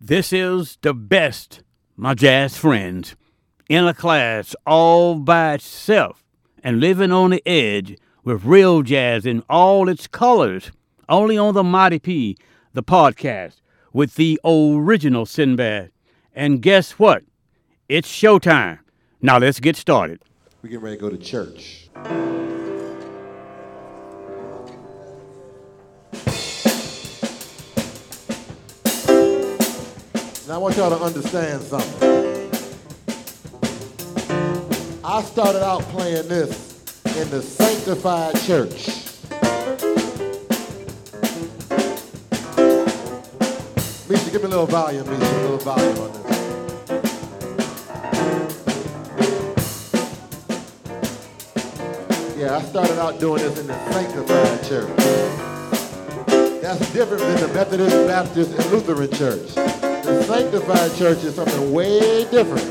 This is the best, my jazz friends, in a class all by itself and living on the edge with real jazz in all its colors, only on the Mighty P, the podcast, with the original Sinbad. And guess what? It's showtime. Now let's get started. We're getting ready to go to church. Now I want y'all to understand something. I started out playing this in the sanctified church. Misha, give me a little volume, Misha, a little volume on this. Yeah, I started out doing this in the sanctified church. That's different than the Methodist, Baptist, and Lutheran church. Sanctified church is something way different.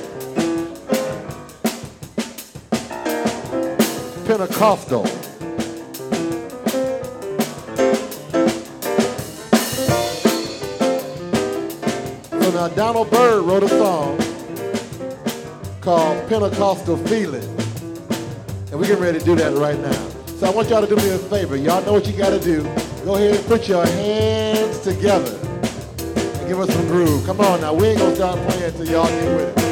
Pentecostal. So now Donald Byrd wrote a song called Pentecostal Feeling. And we're getting ready to do that right now. So I want y'all to do me a favor. Y'all know what you got to do. Go ahead and put your hands together give us some groove. Come on now. We ain't to start playing until y'all get with it.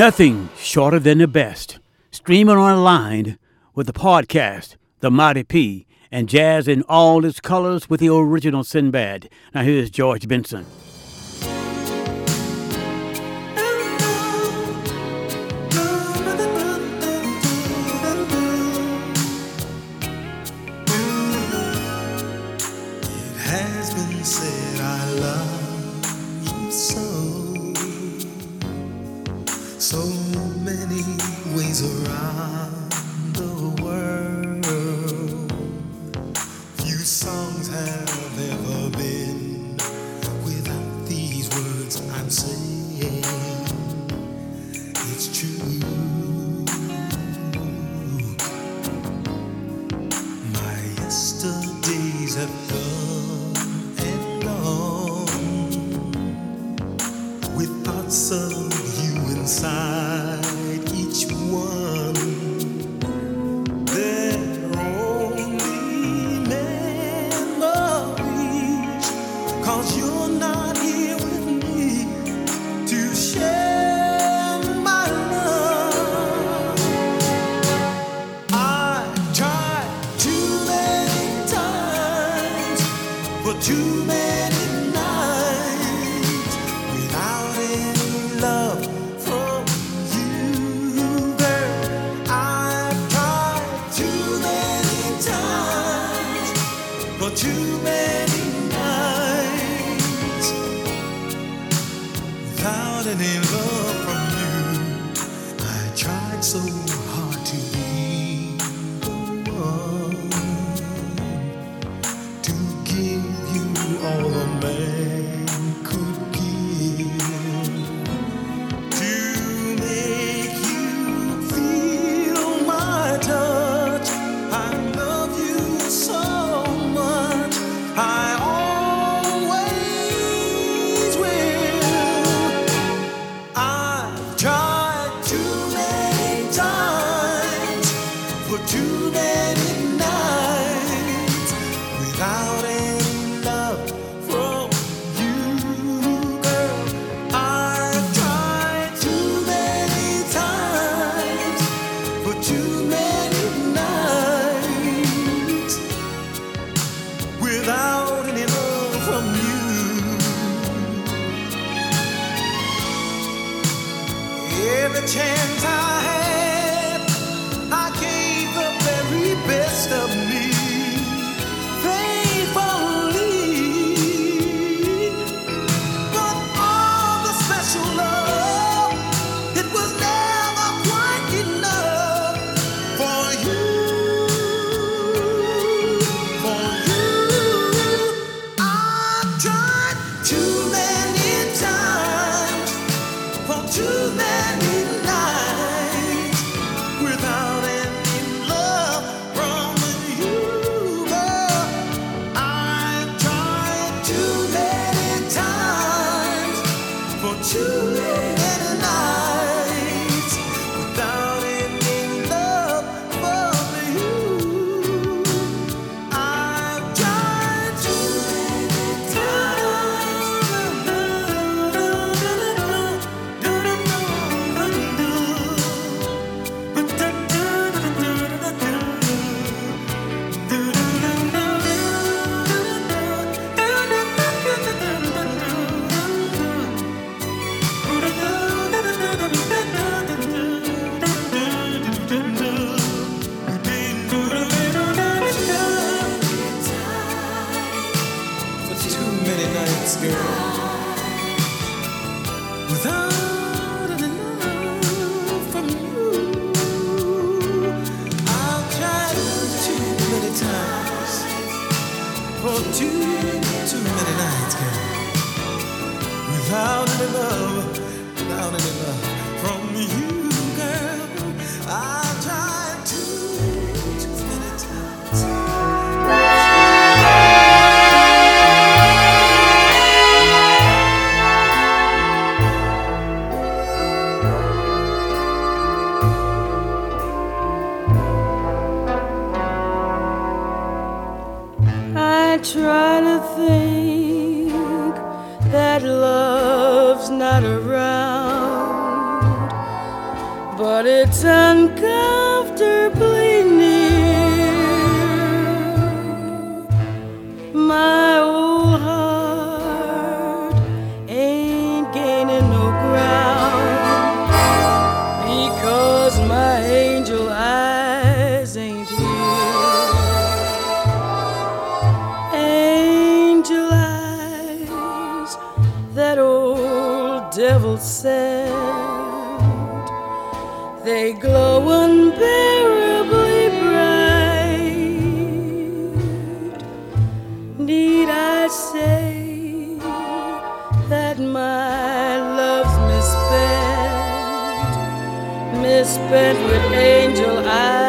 Nothing shorter than the best. Streaming online with the podcast, The Mighty P, and jazz in all its colors with the original Sinbad. Now here's George Benson. with angel eyes.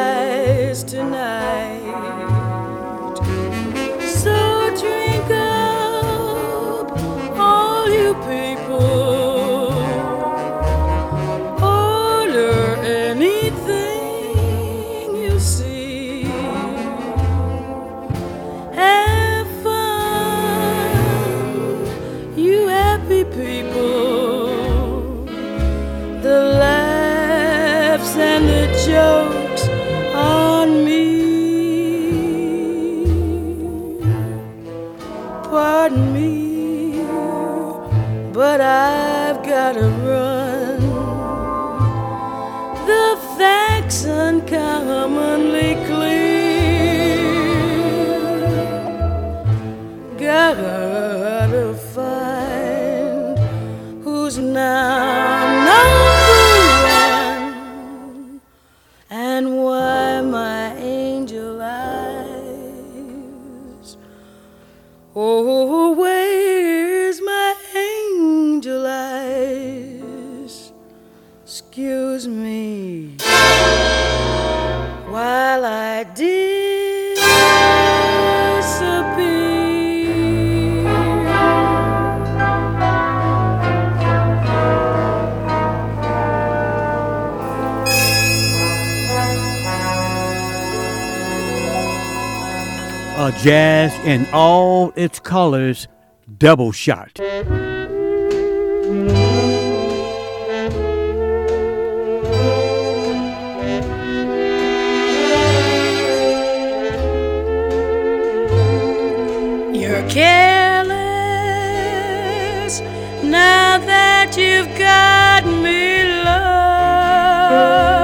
jazz in all its colors, double shot. You're careless now that you've got me love.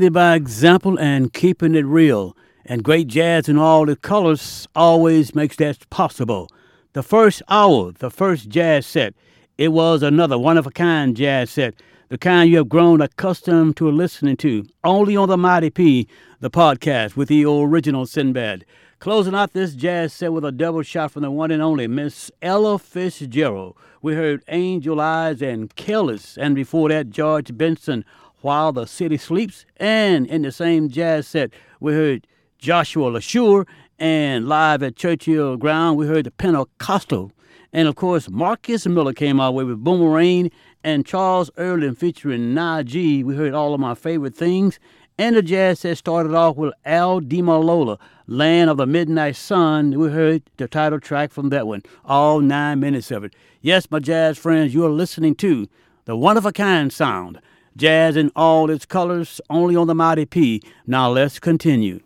Leading by example and keeping it real. And great jazz in all the colors always makes that possible. The first hour, the first jazz set, it was another one of a kind jazz set, the kind you have grown accustomed to listening to, only on the Mighty P, the podcast with the original Sinbad. Closing out this jazz set with a double shot from the one and only Miss Ella Fitzgerald. We heard Angel Eyes and Careless, and before that, George Benson, while the City Sleeps. And in the same jazz set, we heard Joshua LeSure. And live at Churchill Ground, we heard the Pentecostal. And of course, Marcus Miller came our way with Boomerang and Charles Earland featuring Najee. We heard all of my favorite things. And the jazz set started off with Al Di Meola, Land of the Midnight Sun. We heard the title track from that one, all nine minutes of it. Yes, my jazz friends, you are listening to the one of a kind sound Jazz in all its colors, only on the Mighty P. Now let's continue.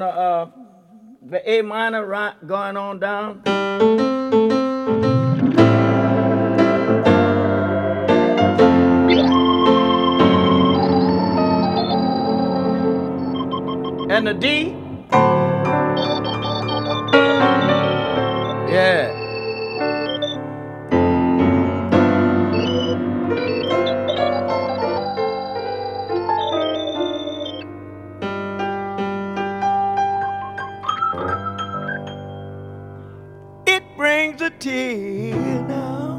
On the, uh, the A minor right, going on down. And the D. now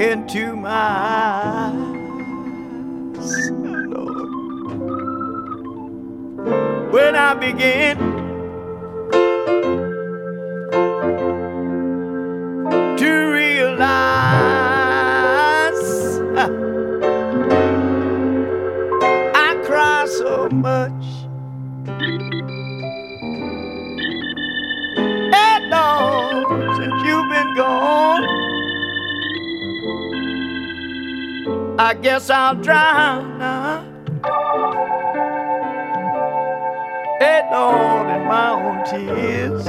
into my eyes, Lord. When I begin to realize I cry so much. Gone, I guess I'll drown now. Lord, in my own tears.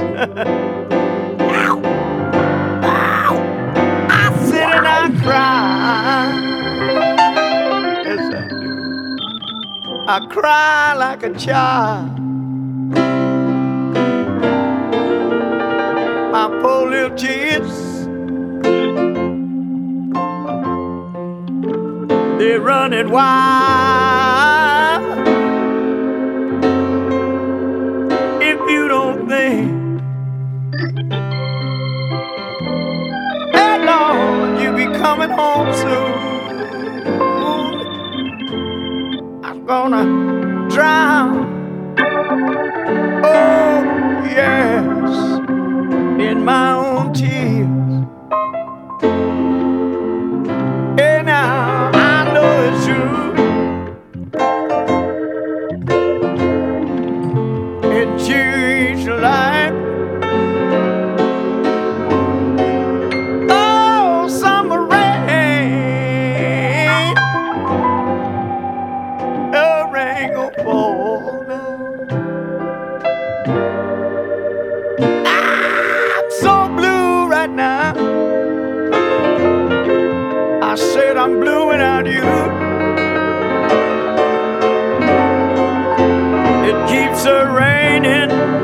I sit and I cry. Yes, I do. I cry like a child. My poor little tears. Running wild. If you don't think, hey Lord, you be coming home soon. I'm gonna drown. Oh, yes, in my own tears. Keeps a raining.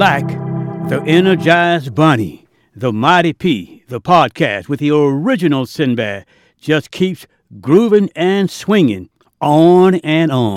Like the Energizer bunny, the mighty P, the podcast with the original Sinbad just keeps grooving and swinging on and on.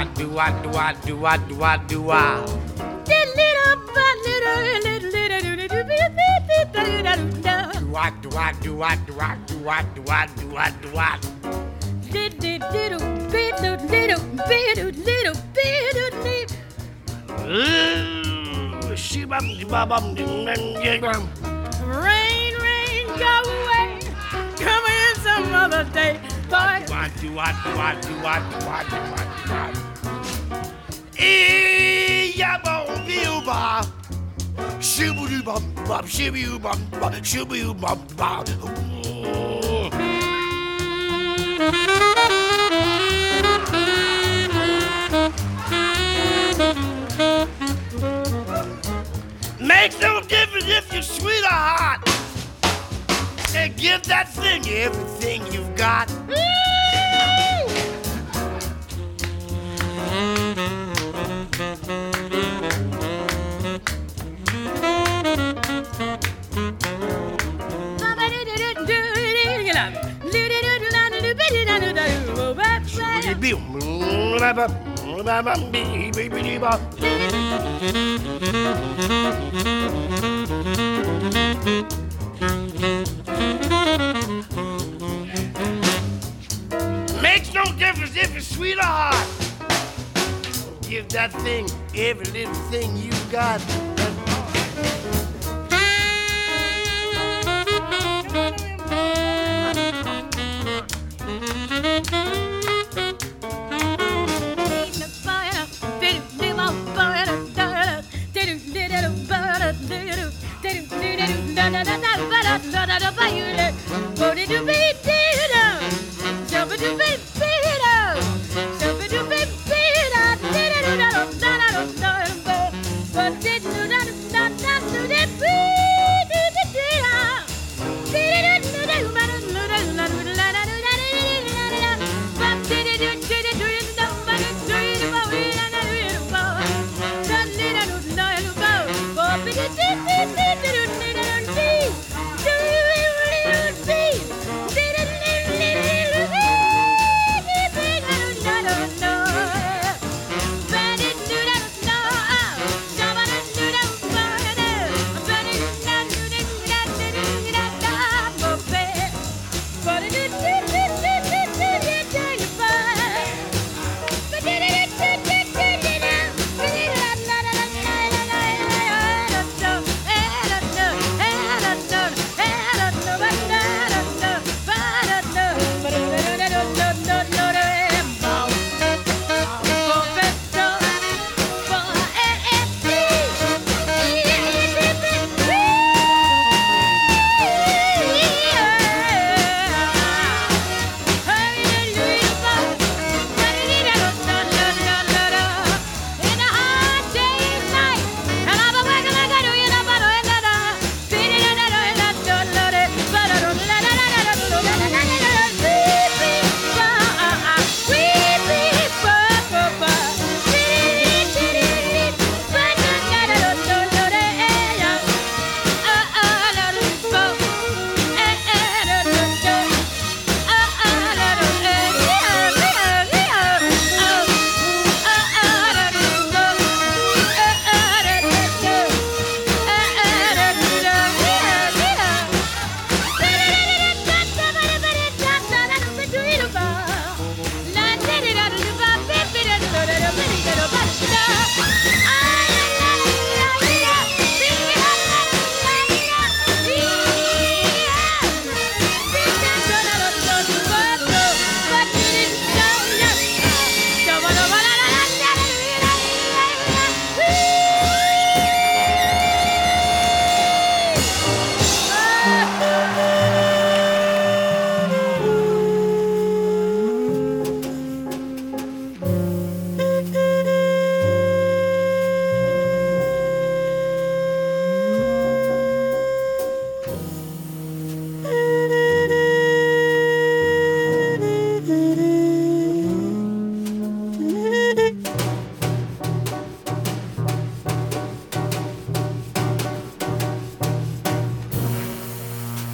Do I, do I, do I, do I, do I, do I. Do I, do I, do I, do I, do I, do I, do I, do I. Ooh, shibam, dibabam, dim, dim, dim, dim. Rain, rain, go away. Come in some other day. Boy, Do I, do I, do I, do I, do I, do I, do I. bop, shibby bop, bop, shibby bop, bop. Makes no difference if it's sweet or hot. Give that thing every little thing you got.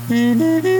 Mm-hmm.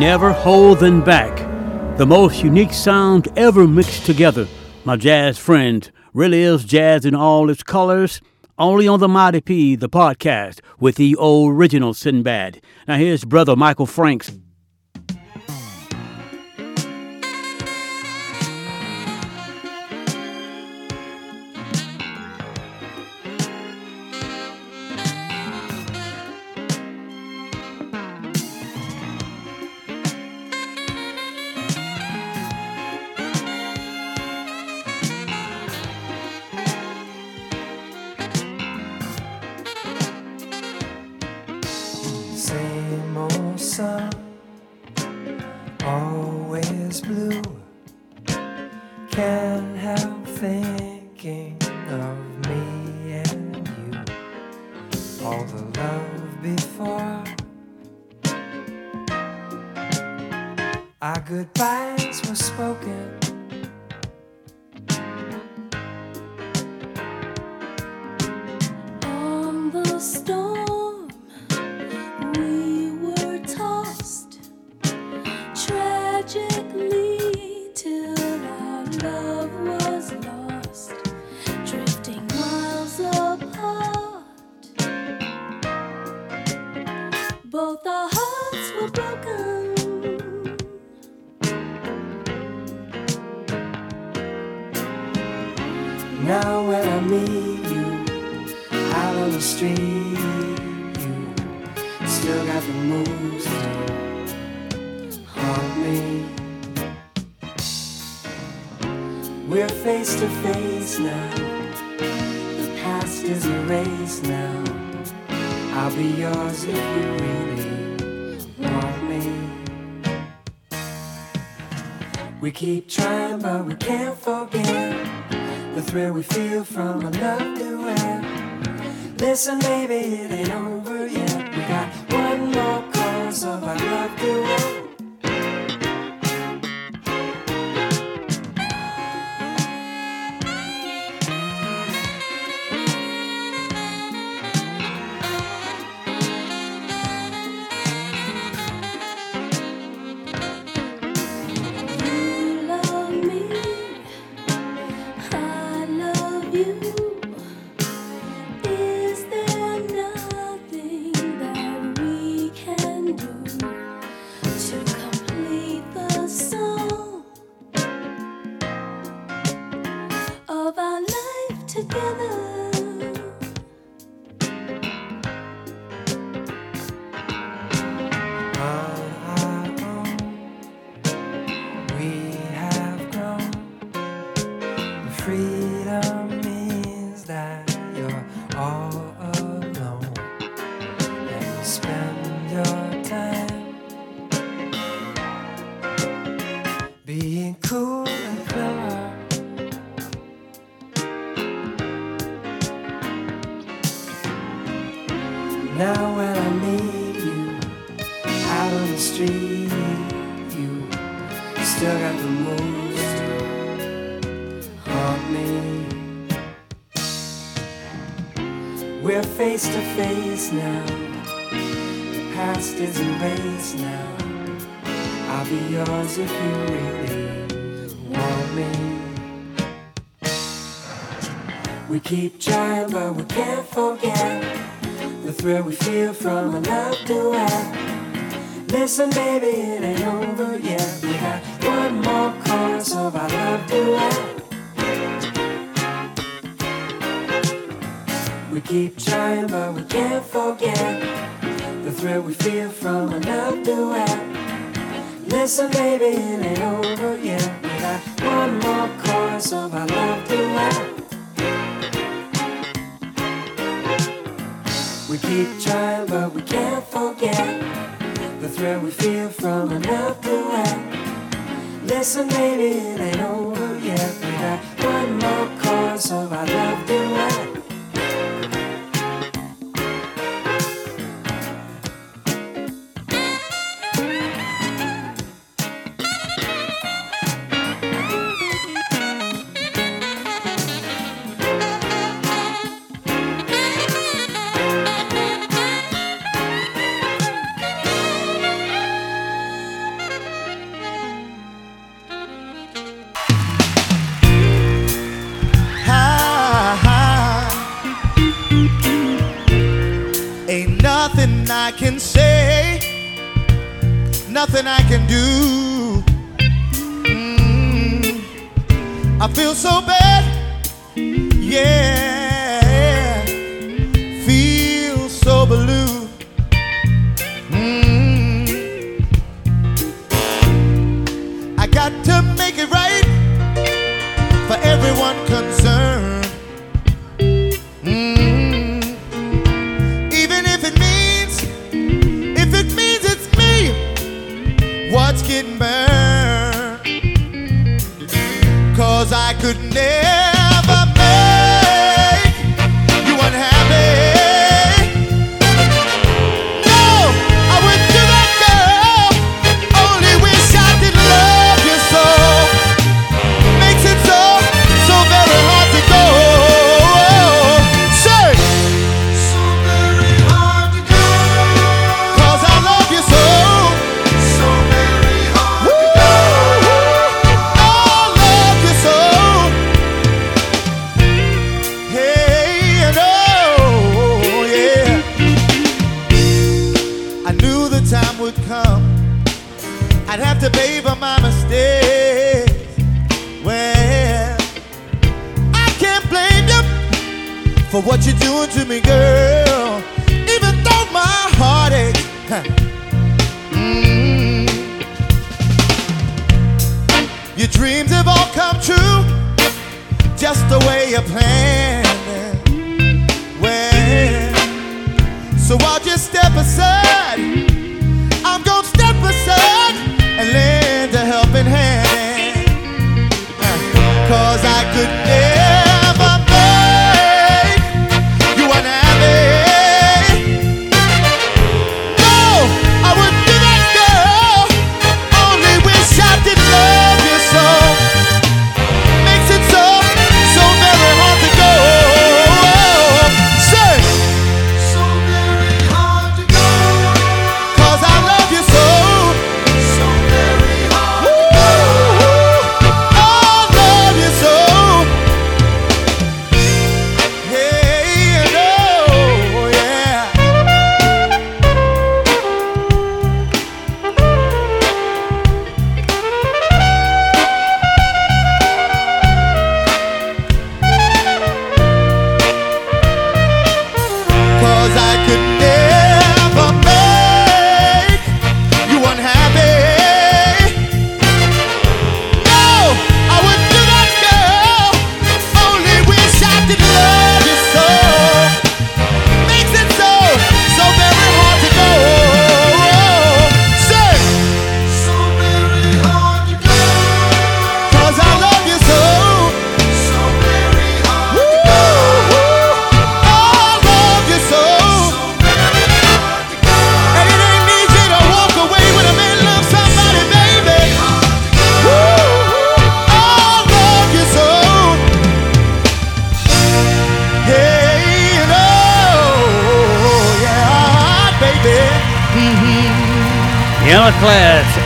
Never holding back. The most unique sound ever mixed together. My jazz friend really is jazz in all its colors. Only on the Mighty P, the podcast, with the original Sinbad. Now here's brother Michael Franks. Always. Can't help thinking of me and you. All the love before. Our goodbyes were spoken. Face to face now. The past is erased now. I'll be yours if you really want me. We keep trying, but we can't forget the thrill we feel from a love duet. Listen, baby, it ain't over yet. We got keep trying, but we can't forget the thrill we feel from a love duet. Listen, baby, it ain't over yet. We got one more chorus of our love duet. We keep trying, but we can't forget the thrill we feel from a love duet. Listen, baby, it ain't over yet. We got one more chorus of our love duet.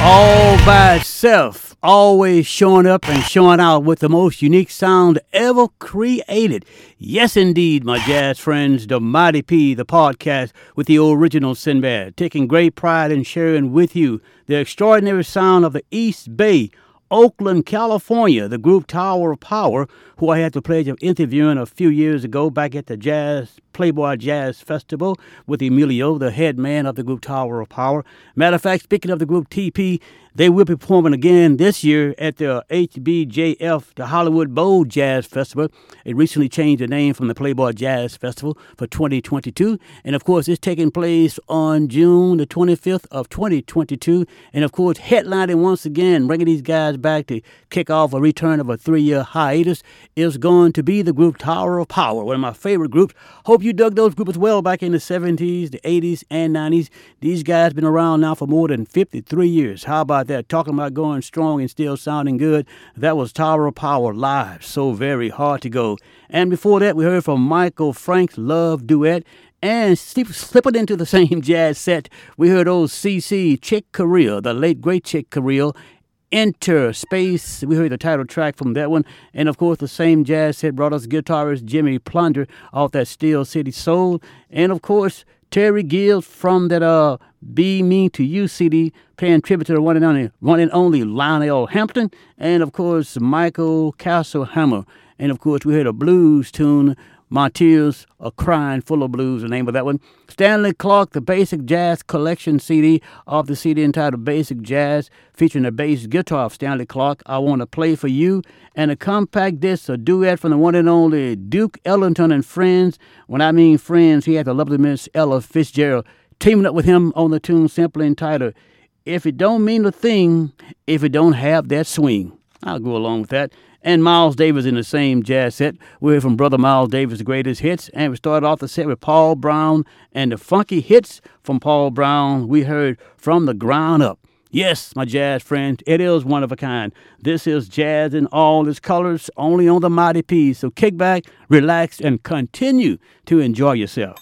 All by itself, always showing up and showing out with the most unique sound ever created. Yes, indeed, my jazz friends, the Mighty P, the podcast with the original Sinbad, taking great pride in sharing with you the extraordinary sound of the East Bay. Oakland, California, the group Tower of Power, who I had the pleasure of interviewing a few years ago back at the Jazz Playboy Jazz Festival with Emilio, the head man of the group Tower of Power. Matter of fact, speaking of the group TP, they will be performing again this year at the HBJF, the Hollywood Bowl Jazz Festival. It recently changed the name from the Playboy Jazz Festival for 2022. And of course, it's taking place on June the 25th of 2022. And of course, headlining once again, bringing these guys back to kick off a return of a three year hiatus is going to be the group Tower of Power, one of my favorite groups. Hope you dug those groups as well back in the 70s, the 80s, and 90s. These guys been around now for more than 53 years. How about that? Talking about going strong and still sounding good. That was Tower of Power live. So very hard to go. And before that, we heard from Michael Frank's Love Duet. And slip, slipping into the same jazz set, we heard old CC Chick Corea, the late great Chick Corea, Inner Space. We heard the title track from that one. And of course, the same jazz set brought us guitarist Jimmy Ponder off that Steel City Soul. And of course, Terry Gibbs from that uh Be Mean to You CD, paying tribute to the one and only, one and only Lionel Hampton, and of course Michael Castlehammer. And of course we heard a blues tune, My Tears Are Crying Full of Blues, the name of that one. Stanley Clarke, the Basic Jazz Collection CD off the CD entitled Basic Jazz, featuring the bass guitar of Stanley Clarke. I want to play for you, and a compact disc, a duet from the one and only Duke Ellington and friends. When I mean friends, he had the lovely Miss Ella Fitzgerald teaming up with him on the tune simply entitled If It Don't Mean a Thing, If It Don't Have That Swing. I'll go along with that. And Miles Davis in the same jazz set. We're from Brother Miles Davis' greatest hits. And we started off the set with Paul Brown and the funky hits from Paul Brown we heard from the ground up. Yes, my jazz friend, it is one of a kind. This is jazz in all its colors, only on the Mighty P. So kick back, relax, and continue to enjoy yourself.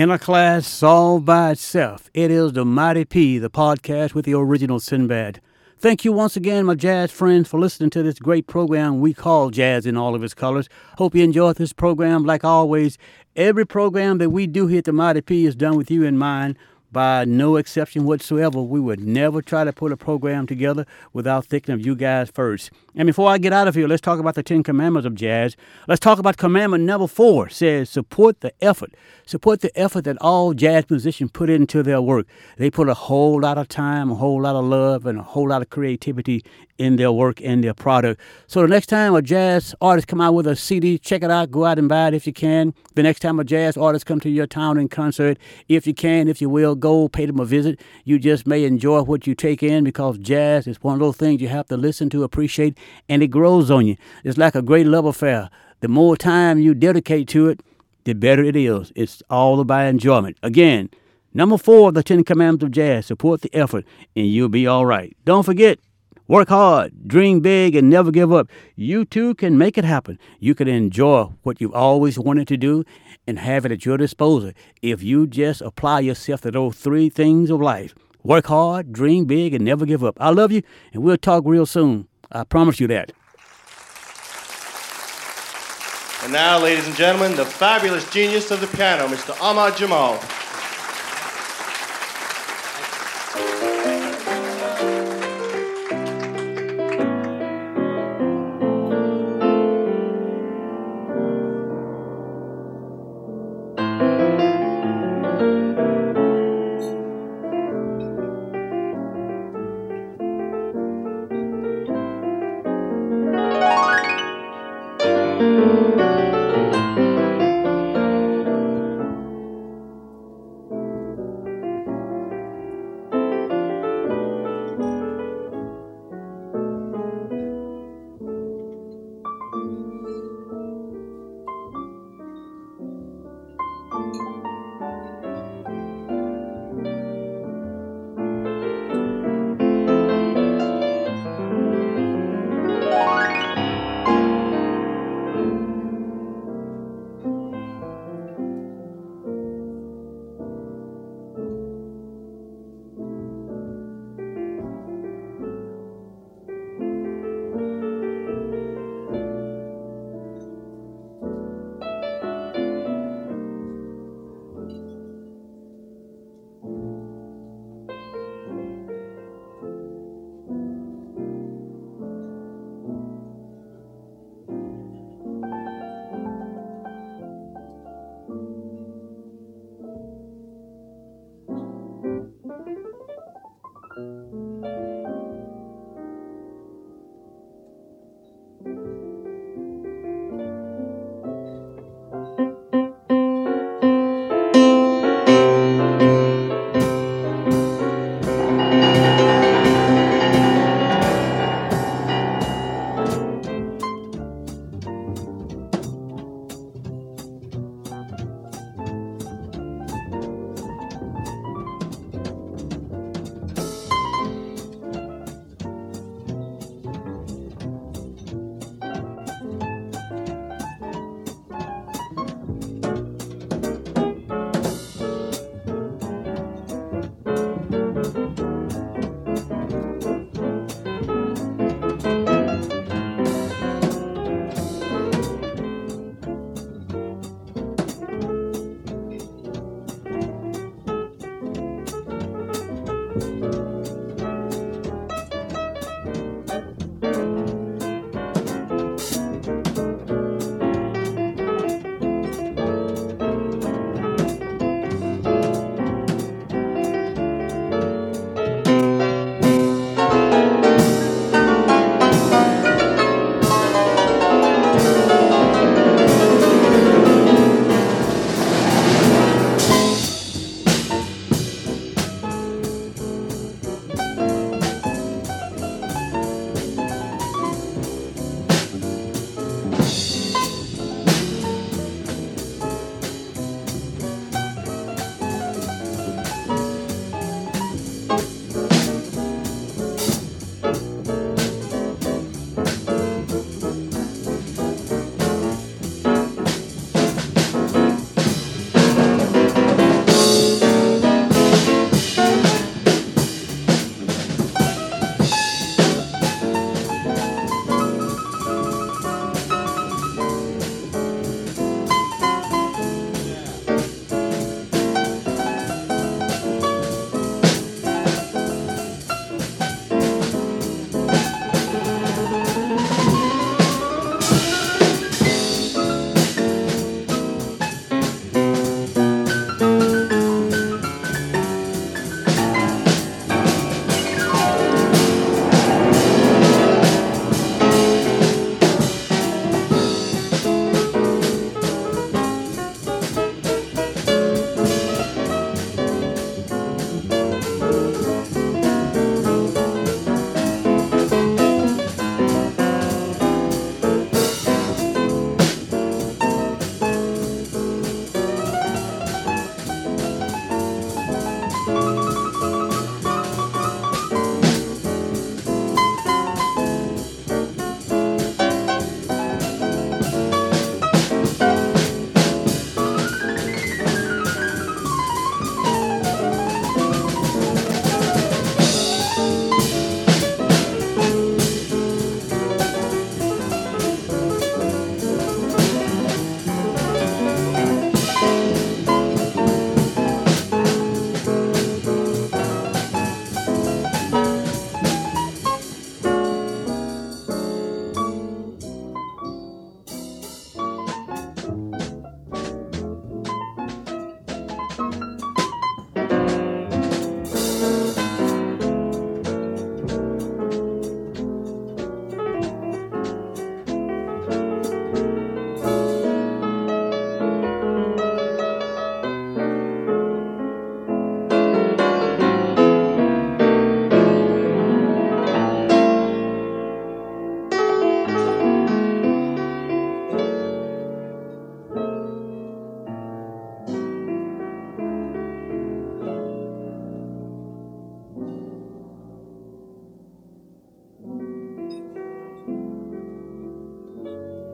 In a class all by itself, it is the Mighty P, the podcast with the original Sinbad. Thank you once again, my jazz friends, for listening to this great program we call Jazz in All of Its Colors. Hope you enjoyed this program. Like always, every program that we do here at the Mighty P is done with you in mind. By no exception whatsoever, we would never try to put a program together without thinking of you guys first. And before I get out of here, let's talk about the Ten Commandments of jazz. Let's talk about commandment number four. Says support the effort. Support the effort that all jazz musicians put into their work. They put a whole lot of time, a whole lot of love, and a whole lot of creativity in their work and their product. So the next time a jazz artist come out with a CD, check it out. Go out and buy it if you can. The next time a jazz artist come to your town in concert, if you can, if you will, go pay them a visit. You just may enjoy what you take in because jazz is one of those things you have to listen to, appreciate, and it grows on you. It's like a great love affair. The more time you dedicate to it, the better it is. It's all about enjoyment. Again, number four of the Ten Commandments of Jazz support the effort, and you'll be all right. Don't forget, work hard, dream big, and never give up. You too can make it happen. You can enjoy what you've always wanted to do and have it at your disposal if you just apply yourself to those three things of life. Work hard, dream big, and never give up. I love you, and we'll talk real soon. I promise you that. And now, ladies and gentlemen, the fabulous genius of the piano, Mr. Ahmad Jamal.